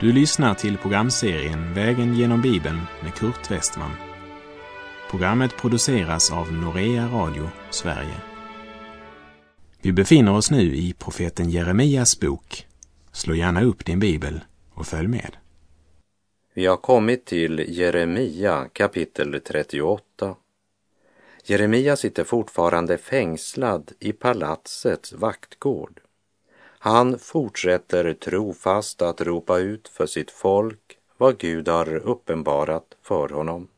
Du lyssnar till programserien Vägen genom Bibeln med Kurt Westman. Programmet produceras av Norea Radio Sverige. Vi befinner oss nu i profeten Jeremias bok. Slå gärna upp din bibel och följ med. Vi har kommit till Jeremia kapitel 38. Jeremia sitter fortfarande fängslad i palatsets vaktgård. Han fortsätter trofast att ropa ut för sitt folk vad Gud har uppenbarat för honom.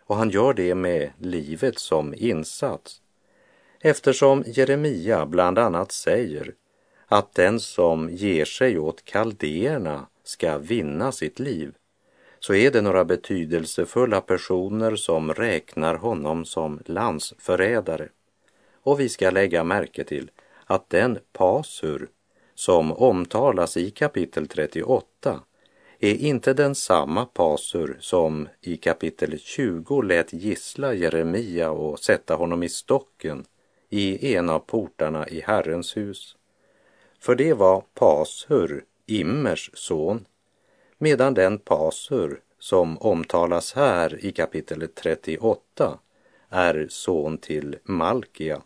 Och han gör det med livet som insats. Eftersom Jeremia bland annat säger att den som ger sig åt kaldéerna ska vinna sitt liv, så är det några betydelsefulla personer som räknar honom som landsförrädare. Och vi ska lägga märke till att den pasur som omtalas i kapitel 38 är inte den samma pasur som i kapitel 20 lät gissla Jeremia och sätta honom i stocken i en av portarna i Herrens hus. För det var Pasur, Immers son, medan den Pasur som omtalas här i kapitel 38 är son till Malkia.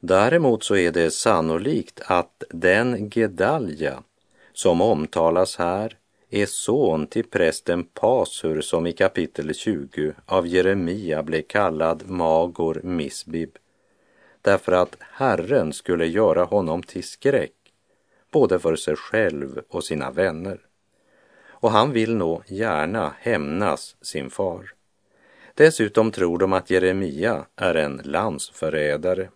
Däremot så är det sannolikt att den Gedalja som omtalas här är son till prästen Pasur som i kapitel 20 av Jeremia blev kallad Magor Misbib därför att Herren skulle göra honom till skräck både för sig själv och sina vänner. Och han vill nog gärna hämnas sin far. Dessutom tror de att Jeremia är en landsförrädare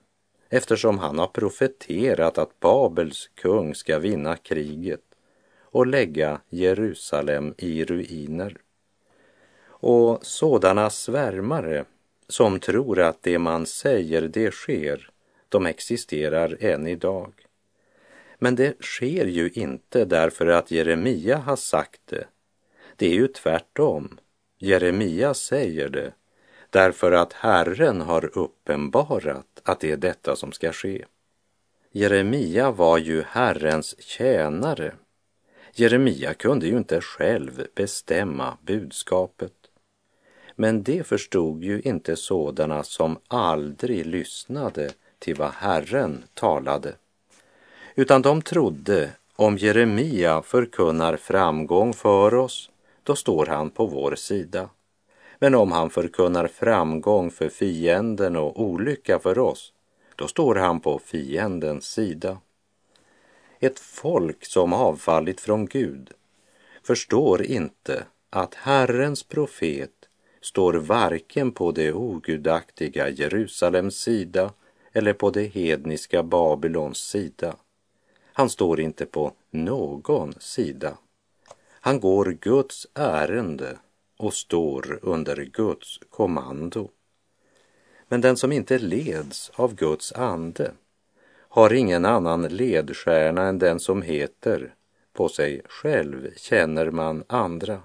eftersom han har profeterat att Babels kung ska vinna kriget och lägga Jerusalem i ruiner. Och sådana svärmare som tror att det man säger det sker, de existerar än idag. Men det sker ju inte därför att Jeremia har sagt det. Det är ju tvärtom. Jeremia säger det därför att Herren har uppenbarat att det är detta som ska ske. Jeremia var ju Herrens tjänare. Jeremia kunde ju inte själv bestämma budskapet. Men det förstod ju inte sådana som aldrig lyssnade till vad Herren talade. Utan de trodde om Jeremia förkunnar framgång för oss, då står han på vår sida. Men om han förkunnar framgång för fienden och olycka för oss, då står han på fiendens sida. Ett folk som avfallit från Gud förstår inte att Herrens profet står varken på det ogudaktiga Jerusalems sida eller på det hedniska Babylons sida. Han står inte på någon sida. Han går Guds ärende och står under Guds kommando. Men den som inte leds av Guds ande har ingen annan ledstjärna än den som heter på sig själv känner man andra.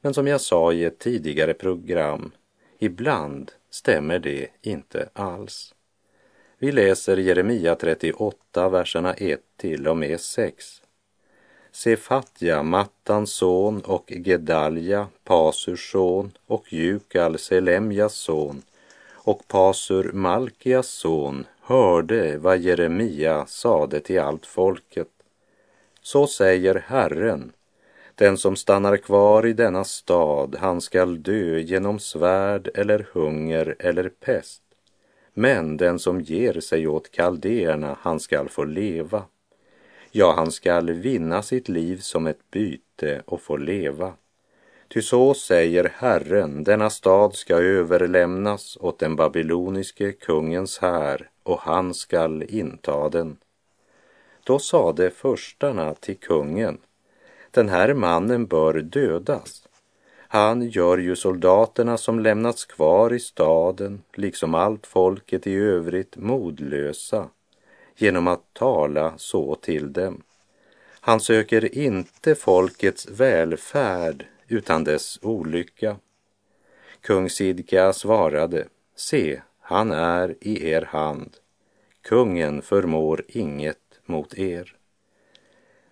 Men som jag sa i ett tidigare program, ibland stämmer det inte alls. Vi läser Jeremia 38, verserna 1 till och med 6. Sefatja, Mattans son och Gedalja, Pasurs son och Jukal, Selemjas son och Pasur, Malkias son, hörde vad Jeremia sade till allt folket. Så säger Herren, den som stannar kvar i denna stad, han skall dö genom svärd eller hunger eller pest. Men den som ger sig åt kaldéerna, han skall få leva. Ja, han skall vinna sitt liv som ett byte och få leva. Ty så säger Herren, denna stad ska överlämnas åt den babyloniske kungens här och han skall inta den. Då sade förstarna till kungen, den här mannen bör dödas. Han gör ju soldaterna som lämnats kvar i staden, liksom allt folket i övrigt, modlösa genom att tala så till dem. Han söker inte folkets välfärd utan dess olycka. Kung Sidka svarade, se, han är i er hand. Kungen förmår inget mot er.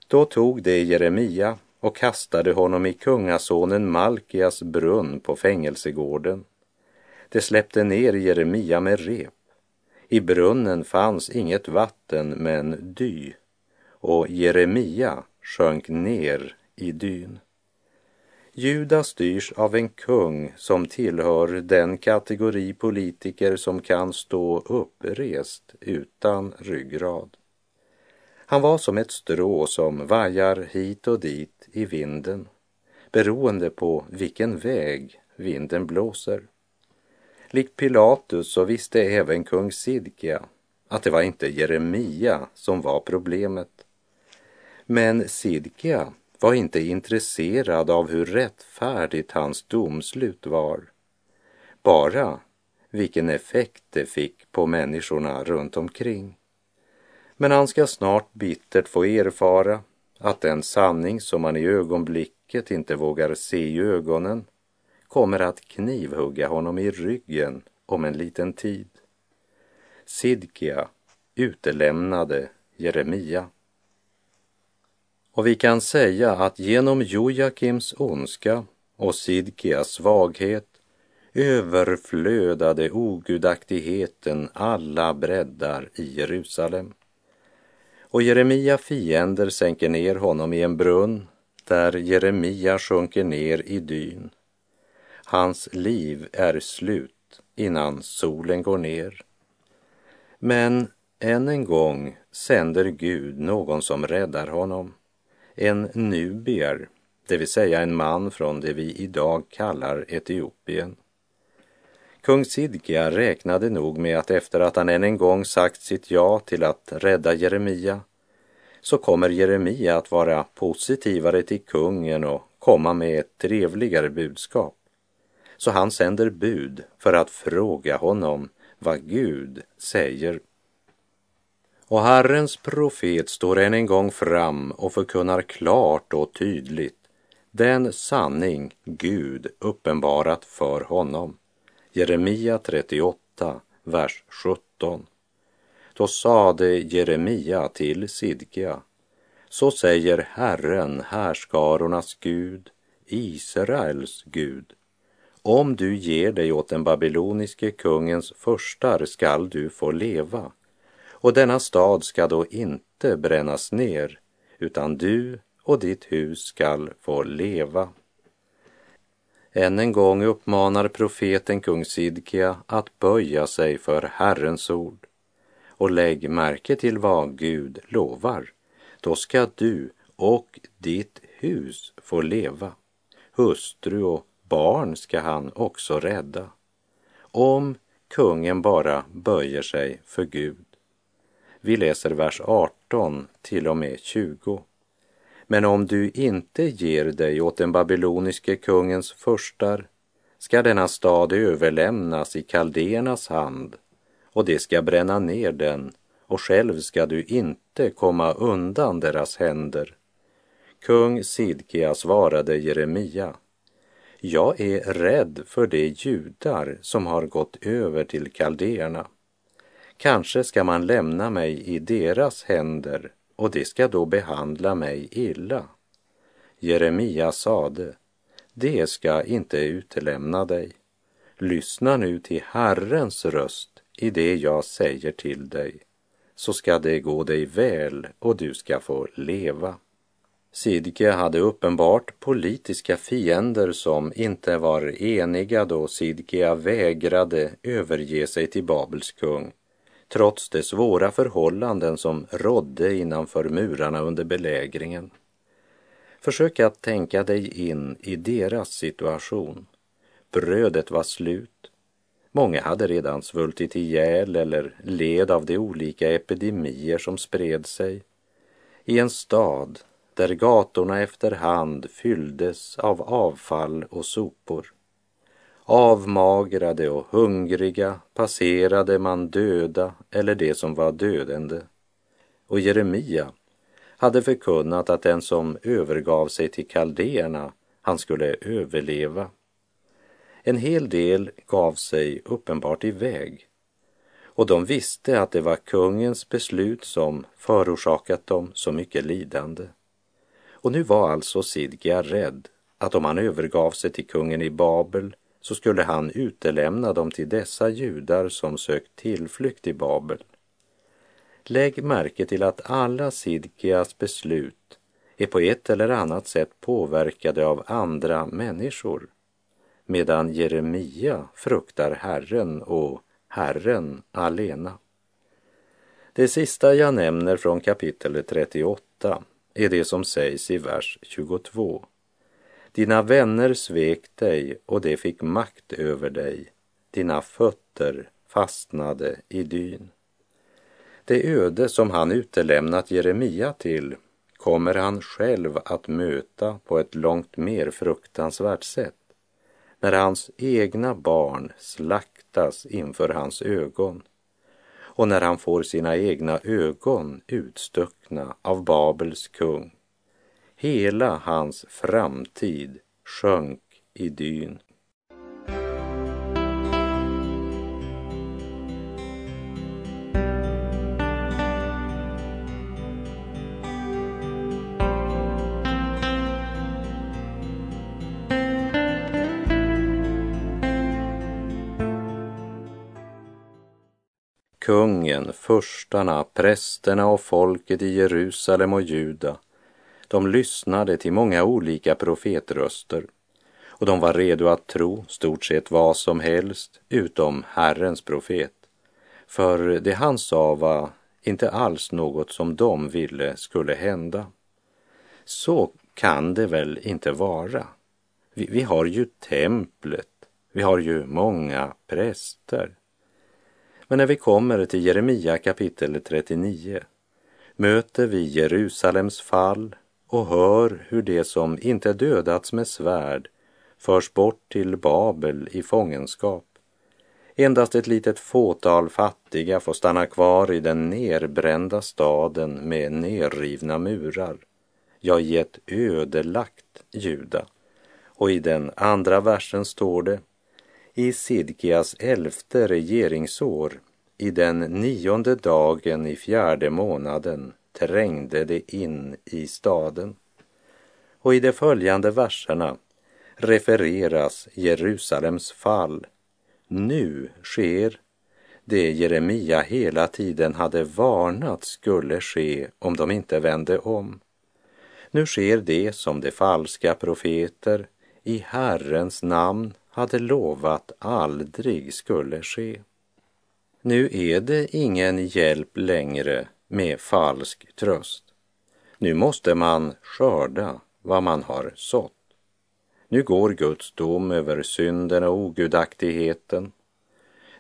Då tog det Jeremia och kastade honom i kungasonen Malkias brunn på fängelsegården. Det släppte ner Jeremia med rep. I brunnen fanns inget vatten men dy och Jeremia sjönk ner i dyn. Juda styrs av en kung som tillhör den kategori politiker som kan stå upprest utan ryggrad. Han var som ett strå som vajar hit och dit i vinden beroende på vilken väg vinden blåser. Likt Pilatus så visste även kung Sidkia att det var inte Jeremia som var problemet. Men Sidkia var inte intresserad av hur rättfärdigt hans domslut var. Bara vilken effekt det fick på människorna runt omkring. Men han ska snart bittert få erfara att den sanning som man i ögonblicket inte vågar se i ögonen kommer att knivhugga honom i ryggen om en liten tid. Sidkia utelämnade Jeremia. Och vi kan säga att genom Jojakims ondska och Sidkias svaghet överflödade ogudaktigheten alla breddar i Jerusalem. Och Jeremia fiender sänker ner honom i en brunn där Jeremia sjunker ner i dyn. Hans liv är slut innan solen går ner. Men än en gång sänder Gud någon som räddar honom. En nubier, det vill säga en man från det vi idag kallar Etiopien. Kung Sidkia räknade nog med att efter att han än en gång sagt sitt ja till att rädda Jeremia så kommer Jeremia att vara positivare till kungen och komma med ett trevligare budskap. Så han sänder bud för att fråga honom vad Gud säger. Och Herrens profet står än en gång fram och förkunnar klart och tydligt den sanning Gud uppenbarat för honom. Jeremia 38, vers 17. Då sade Jeremia till Sidkia, så säger Herren, härskarornas Gud, Israels Gud. Om du ger dig åt den babyloniske kungens förstar skall du få leva, och denna stad ska då inte brännas ner, utan du och ditt hus skall få leva. Än en gång uppmanar profeten kung Sidkia att böja sig för Herrens ord. Och lägg märke till vad Gud lovar. Då ska du och ditt hus få leva. Hustru och barn ska han också rädda. Om kungen bara böjer sig för Gud. Vi läser vers 18 till och med 20. Men om du inte ger dig åt den babyloniske kungens förstar ska denna stad överlämnas i kaldéernas hand och det ska bränna ner den och själv ska du inte komma undan deras händer. Kung Sidkia svarade Jeremia. Jag är rädd för de judar som har gått över till kaldéerna. Kanske ska man lämna mig i deras händer och de ska då behandla mig illa. Jeremia sade, det ska inte utelämna dig. Lyssna nu till Herrens röst i det jag säger till dig, så ska det gå dig väl och du ska få leva. Sidke hade uppenbart politiska fiender som inte var eniga då Sidkia vägrade överge sig till Babels kung trots de svåra förhållanden som rådde innanför murarna under belägringen. Försök att tänka dig in i deras situation. Brödet var slut. Många hade redan svultit ihjäl eller led av de olika epidemier som spred sig. I en stad där gatorna efterhand fylldes av avfall och sopor Avmagrade och hungriga passerade man döda eller det som var dödande. Och Jeremia hade förkunnat att den som övergav sig till kaldéerna, han skulle överleva. En hel del gav sig uppenbart iväg och de visste att det var kungens beslut som förorsakat dem så mycket lidande. Och nu var alltså Sidkia rädd att om han övergav sig till kungen i Babel så skulle han utelämna dem till dessa judar som sökt tillflykt i Babel. Lägg märke till att alla Sidkias beslut är på ett eller annat sätt påverkade av andra människor medan Jeremia fruktar Herren och Herren alena. Det sista jag nämner från kapitel 38 är det som sägs i vers 22. Dina vänner svek dig och det fick makt över dig. Dina fötter fastnade i dyn. Det öde som han utelämnat Jeremia till kommer han själv att möta på ett långt mer fruktansvärt sätt när hans egna barn slaktas inför hans ögon och när han får sina egna ögon utstuckna av Babels kung. Hela hans framtid sjönk i dyn. Kungen, förstarna, prästerna och folket i Jerusalem och Juda, de lyssnade till många olika profetröster och de var redo att tro stort sett vad som helst utom Herrens profet. För det han sa var inte alls något som de ville skulle hända. Så kan det väl inte vara? Vi, vi har ju templet, vi har ju många präster. Men när vi kommer till Jeremia kapitel 39 möter vi Jerusalems fall och hör hur det som inte dödats med svärd förs bort till Babel i fångenskap. Endast ett litet fåtal fattiga får stanna kvar i den nerbrända staden med nerrivna murar, ja, i ett ödelagt Juda. Och i den andra versen står det i Sidkias elfte regeringsår, i den nionde dagen i fjärde månaden, trängde det in i staden. Och i de följande verserna refereras Jerusalems fall. Nu sker det Jeremia hela tiden hade varnat skulle ske om de inte vände om. Nu sker det som de falska profeter i Herrens namn hade lovat aldrig skulle ske. Nu är det ingen hjälp längre med falsk tröst. Nu måste man skörda vad man har sått. Nu går Guds dom över synden och ogudaktigheten.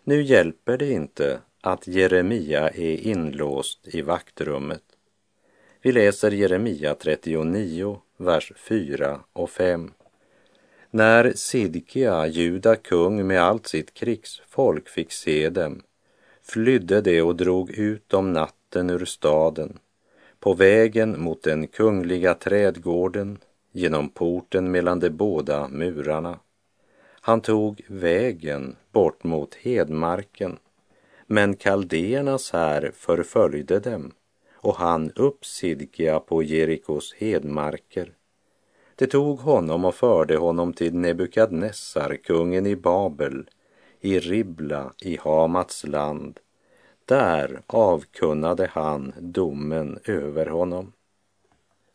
Nu hjälper det inte att Jeremia är inlåst i vaktrummet. Vi läser Jeremia 39, vers 4 och 5. När Sidkia, Juda kung med allt sitt krigsfolk fick se dem flydde de och drog ut om natten ur staden. På vägen mot den kungliga trädgården genom porten mellan de båda murarna. Han tog vägen bort mot hedmarken. Men kaldéernas här förföljde dem och han upp Sidkia på Jerikos hedmarker det tog honom och förde honom till Nebukadnessar, kungen i Babel, i Ribla i Hamats land. Där avkunnade han domen över honom.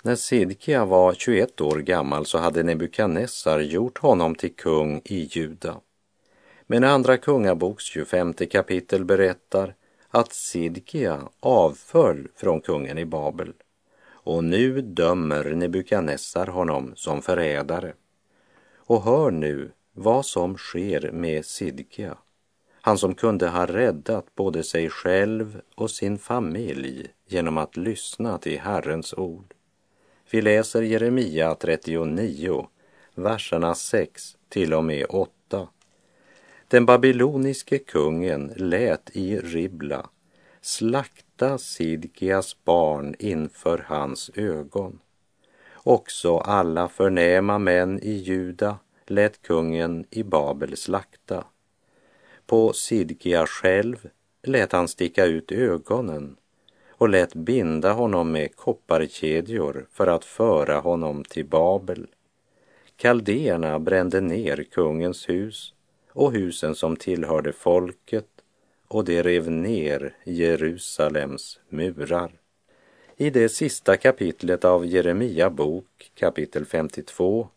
När Sidkia var 21 år gammal så hade Nebukadnessar gjort honom till kung i Juda. Men Andra Kungaboks 25 kapitel berättar att Sidkia avföll från kungen i Babel och nu dömer Nebukadnessar honom som förrädare. Och hör nu vad som sker med Sidkia, han som kunde ha räddat både sig själv och sin familj genom att lyssna till Herrens ord. Vi läser Jeremia 39, verserna 6 till och med 8. Den babyloniske kungen lät i Ribla slakta Sidkias barn inför hans ögon. Också alla förnäma män i Juda lät kungen i Babel slakta. På Sidkia själv lät han sticka ut ögonen och lät binda honom med kopparkedjor för att föra honom till Babel. Kaldéerna brände ner kungens hus och husen som tillhörde folket och de rev ner Jerusalems murar. I det sista kapitlet av Jeremia bok, kapitel 52,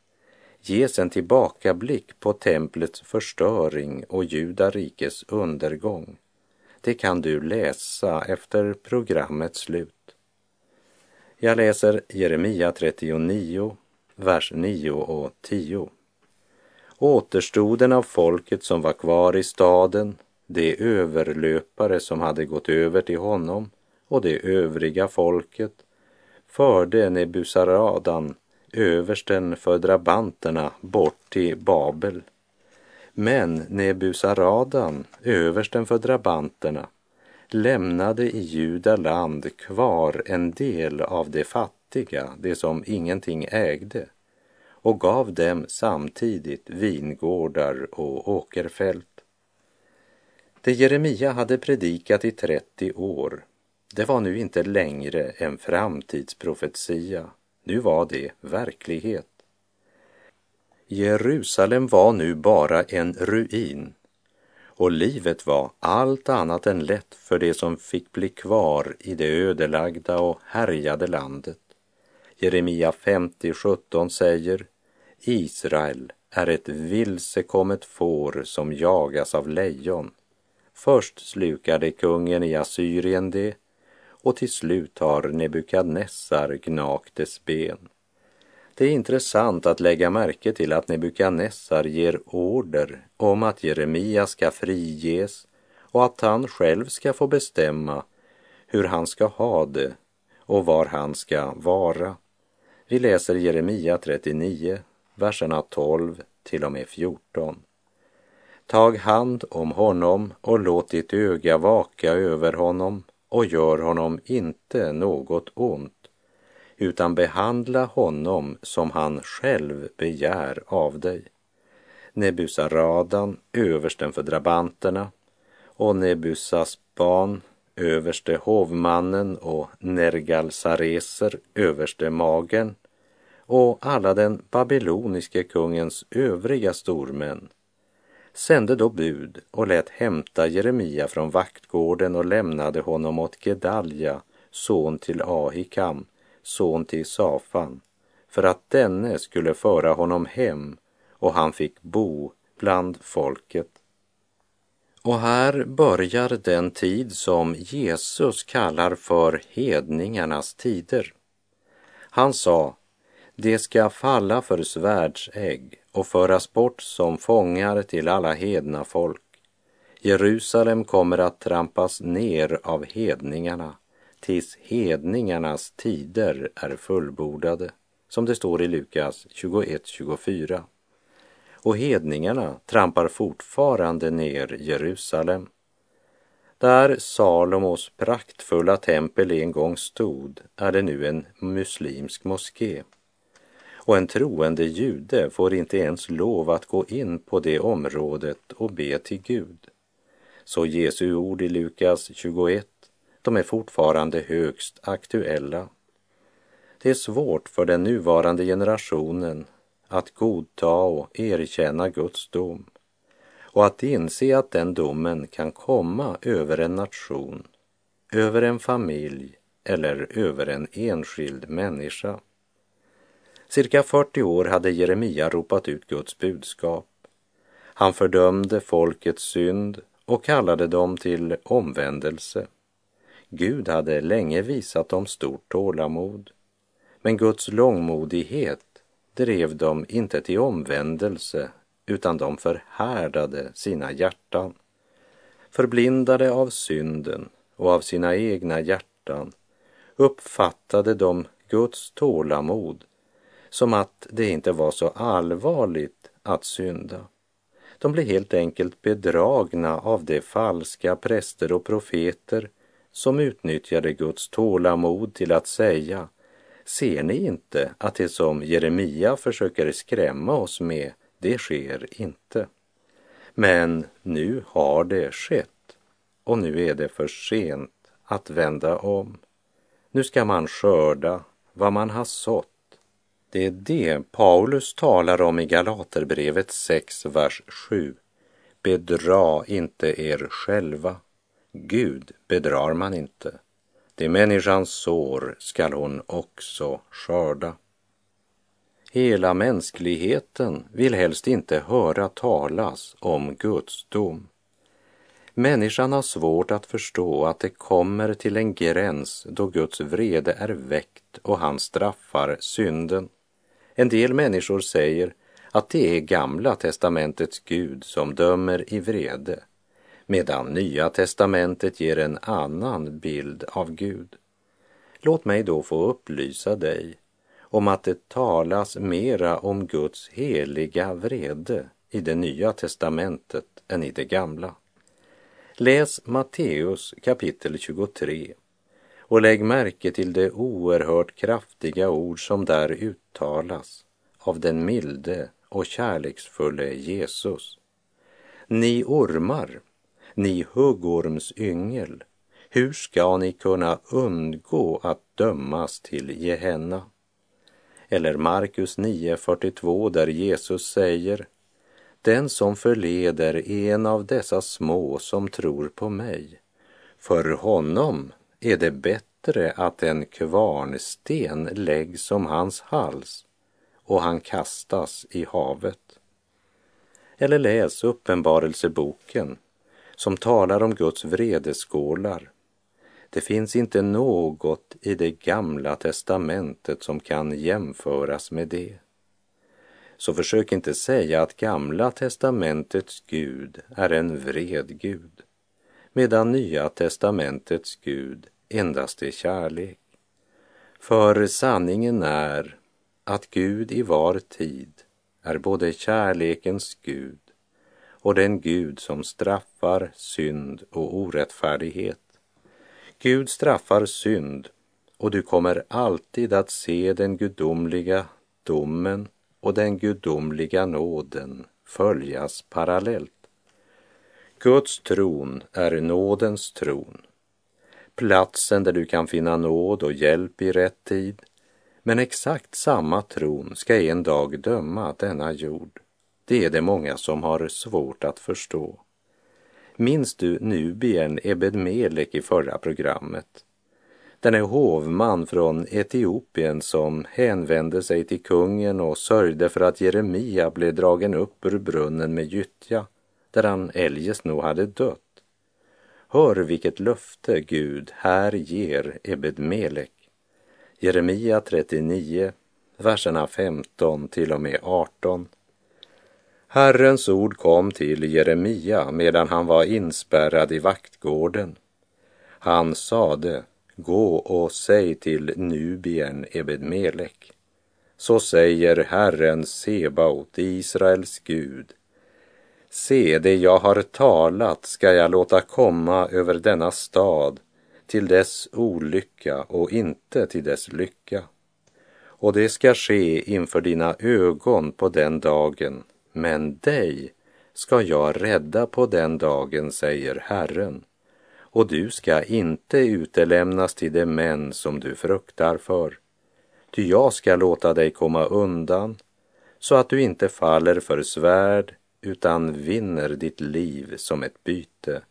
ges en tillbakablick på templets förstöring och judarikes undergång. Det kan du läsa efter programmets slut. Jag läser Jeremia 39, vers 9 och 10. Återstoden av folket som var kvar i staden, de överlöpare som hade gått över till honom och det övriga folket, förde Nebusaradan, översten för drabanterna, bort till Babel. Men Nebusaradan, översten för drabanterna, lämnade i Juda land kvar en del av de fattiga, det som ingenting ägde, och gav dem samtidigt vingårdar och åkerfält. Det Jeremia hade predikat i 30 år, det var nu inte längre en framtidsprofetia, nu var det verklighet. Jerusalem var nu bara en ruin och livet var allt annat än lätt för det som fick bli kvar i det ödelagda och härjade landet. Jeremia 50.17 säger Israel är ett vilsekommet får som jagas av lejon. Först slukade kungen i Assyrien det och till slut har Nebukadnessar gnagt dess ben. Det är intressant att lägga märke till att Nebukadnessar ger order om att Jeremia ska friges och att han själv ska få bestämma hur han ska ha det och var han ska vara. Vi läser Jeremia 39, verserna 12 till och med 14. Tag hand om honom och låt ditt öga vaka över honom och gör honom inte något ont utan behandla honom som han själv begär av dig. Nebusaradan, översten för drabanterna, och Nebusasban, överste hovmannen och Nergalsareser, överste magen, och alla den babyloniske kungens övriga stormän sände då bud och lät hämta Jeremia från vaktgården och lämnade honom åt Gedalja, son till Ahikam, son till Safan, för att denne skulle föra honom hem och han fick bo bland folket. Och här börjar den tid som Jesus kallar för hedningarnas tider. Han sa, de ska falla för svärdsägg och föras bort som fångar till alla hedna folk. Jerusalem kommer att trampas ner av hedningarna tills hedningarnas tider är fullbordade, som det står i Lukas 21.24. Och hedningarna trampar fortfarande ner Jerusalem. Där Salomos praktfulla tempel en gång stod är det nu en muslimsk moské. Och en troende jude får inte ens lov att gå in på det området och be till Gud. Så Jesu ord i Lukas 21 de är fortfarande högst aktuella. Det är svårt för den nuvarande generationen att godta och erkänna Guds dom och att inse att den domen kan komma över en nation, över en familj eller över en enskild människa. Cirka 40 år hade Jeremia ropat ut Guds budskap. Han fördömde folkets synd och kallade dem till omvändelse. Gud hade länge visat dem stort tålamod, men Guds långmodighet drev dem inte till omvändelse utan de förhärdade sina hjärtan. Förblindade av synden och av sina egna hjärtan uppfattade de Guds tålamod som att det inte var så allvarligt att synda. De blev helt enkelt bedragna av de falska präster och profeter som utnyttjade Guds tålamod till att säga Ser ni inte att det som Jeremia försöker skrämma oss med, det sker inte? Men nu har det skett och nu är det för sent att vända om. Nu ska man skörda vad man har sått. Det är det Paulus talar om i Galaterbrevet 6, vers 7. Bedra inte er själva. Gud bedrar man inte. Det människans sår skall hon också skörda. Hela mänskligheten vill helst inte höra talas om Guds dom. Människan har svårt att förstå att det kommer till en gräns då Guds vrede är väckt och han straffar synden. En del människor säger att det är Gamla testamentets Gud som dömer i vrede, medan Nya testamentet ger en annan bild av Gud. Låt mig då få upplysa dig om att det talas mera om Guds heliga vrede i det nya testamentet än i det gamla. Läs Matteus kapitel 23 och lägg märke till det oerhört kraftiga ord som där uttalas av den milde och kärleksfulle Jesus. Ni ormar, ni huggormsyngel, hur ska ni kunna undgå att dömas till Gehenna? Eller Markus 9.42 där Jesus säger Den som förleder en av dessa små som tror på mig, för honom är det bättre att en kvarnsten läggs om hans hals och han kastas i havet. Eller läs Uppenbarelseboken som talar om Guds vredeskålar det finns inte något i det gamla testamentet som kan jämföras med det. Så försök inte säga att gamla testamentets Gud är en vred Gud, medan nya testamentets Gud endast är kärlek. För sanningen är att Gud i var tid är både kärlekens Gud och den Gud som straffar synd och orättfärdighet. Gud straffar synd och du kommer alltid att se den gudomliga domen och den gudomliga nåden följas parallellt. Guds tron är nådens tron, platsen där du kan finna nåd och hjälp i rätt tid. Men exakt samma tron ska en dag döma denna jord. Det är det många som har svårt att förstå. Minns du Nubien Ebed Melek i förra programmet? Denne hovman från Etiopien som hänvände sig till kungen och sörjde för att Jeremia blev dragen upp ur brunnen med gyttja, där han eljest nog hade dött. Hör vilket löfte Gud här ger Ebed Melek. Jeremia 39, verserna 15 till och med 18. Herrens ord kom till Jeremia medan han var inspärrad i vaktgården. Han sade, gå och säg till Nubien Ebedmelek. Så säger Herren Sebaot, Israels Gud. Se, det jag har talat ska jag låta komma över denna stad till dess olycka och inte till dess lycka. Och det ska ske inför dina ögon på den dagen men dig ska jag rädda på den dagen, säger Herren, och du ska inte utelämnas till de män som du fruktar för. Ty jag ska låta dig komma undan så att du inte faller för svärd utan vinner ditt liv som ett byte.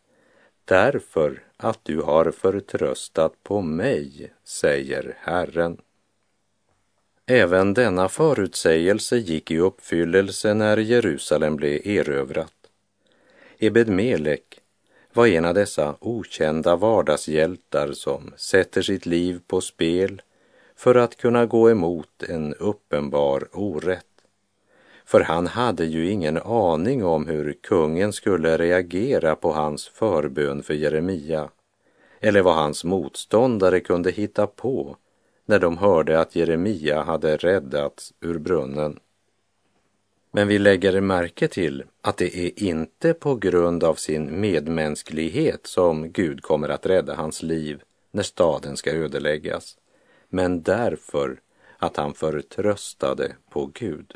Därför att du har förtröstat på mig, säger Herren. Även denna förutsägelse gick i uppfyllelse när Jerusalem blev erövrat. Ebed Melek var en av dessa okända vardagshjältar som sätter sitt liv på spel för att kunna gå emot en uppenbar orätt. För han hade ju ingen aning om hur kungen skulle reagera på hans förbön för Jeremia eller vad hans motståndare kunde hitta på när de hörde att Jeremia hade räddats ur brunnen. Men vi lägger märke till att det är inte på grund av sin medmänsklighet som Gud kommer att rädda hans liv när staden ska ödeläggas, men därför att han förtröstade på Gud.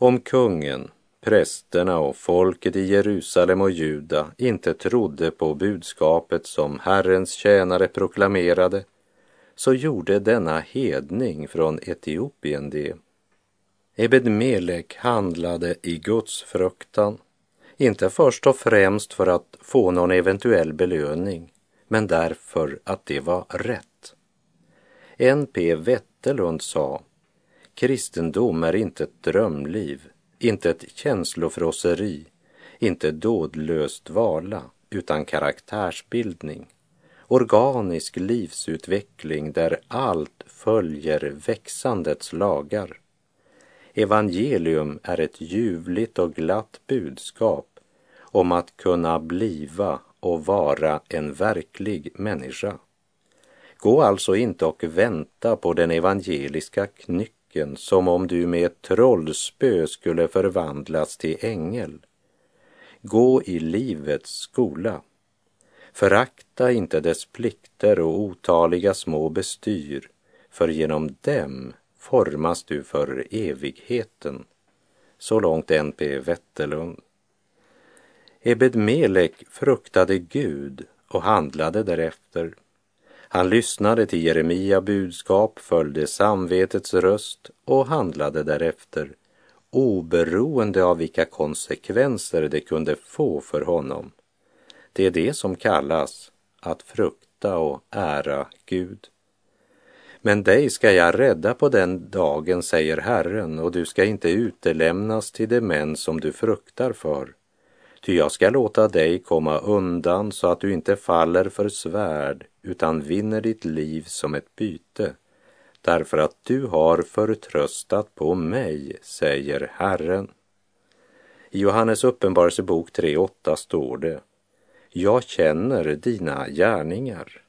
Om kungen, prästerna och folket i Jerusalem och Juda inte trodde på budskapet som Herrens tjänare proklamerade så gjorde denna hedning från Etiopien det. Ebed Melek handlade i Guds fruktan, inte först och främst för att få någon eventuell belöning, men därför att det var rätt. N.P. Wetterlund sa, kristendom är inte ett drömliv, inte ett känslofrosseri, inte dådlöst vala, utan karaktärsbildning organisk livsutveckling där allt följer växandets lagar. Evangelium är ett ljuvligt och glatt budskap om att kunna bliva och vara en verklig människa. Gå alltså inte och vänta på den evangeliska knycken som om du med ett trollspö skulle förvandlas till ängel. Gå i livets skola Förakta inte dess plikter och otaliga små bestyr, för genom dem formas du för evigheten. Så långt N.P. Wetterlund. Ebed Melek fruktade Gud och handlade därefter. Han lyssnade till Jeremia budskap, följde samvetets röst och handlade därefter, oberoende av vilka konsekvenser det kunde få för honom. Det är det som kallas att frukta och ära Gud. Men dig ska jag rädda på den dagen, säger Herren, och du ska inte utelämnas till de män som du fruktar för. Ty jag ska låta dig komma undan så att du inte faller för svärd utan vinner ditt liv som ett byte, därför att du har förtröstat på mig, säger Herren. I Johannes uppenbarelsebok 3.8 står det jag känner dina gärningar.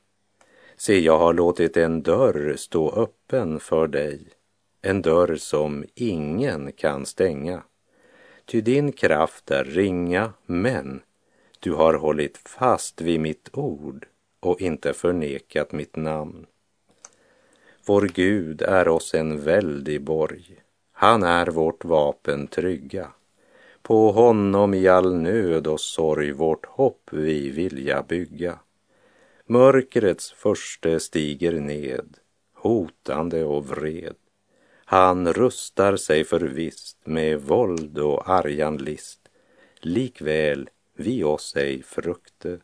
Se, jag har låtit en dörr stå öppen för dig, en dörr som ingen kan stänga. Ty din kraft är ringa, men du har hållit fast vid mitt ord och inte förnekat mitt namn. Vår Gud är oss en väldig borg. Han är vårt vapen trygga. På honom i all nöd och sorg vårt hopp vi vilja bygga. Mörkrets förste stiger ned, hotande och vred. Han rustar sig förvisst med våld och argan list. Likväl vi oss ej frukte.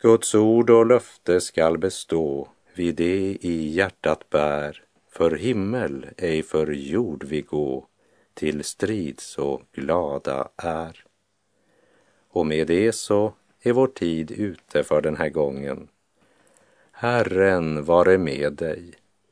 Guds ord och löfte skall bestå, vi det i hjärtat bär. För himmel, ej för jord vi gå, till strid så glada är. Och med det så är vår tid ute för den här gången. Herren vare med dig.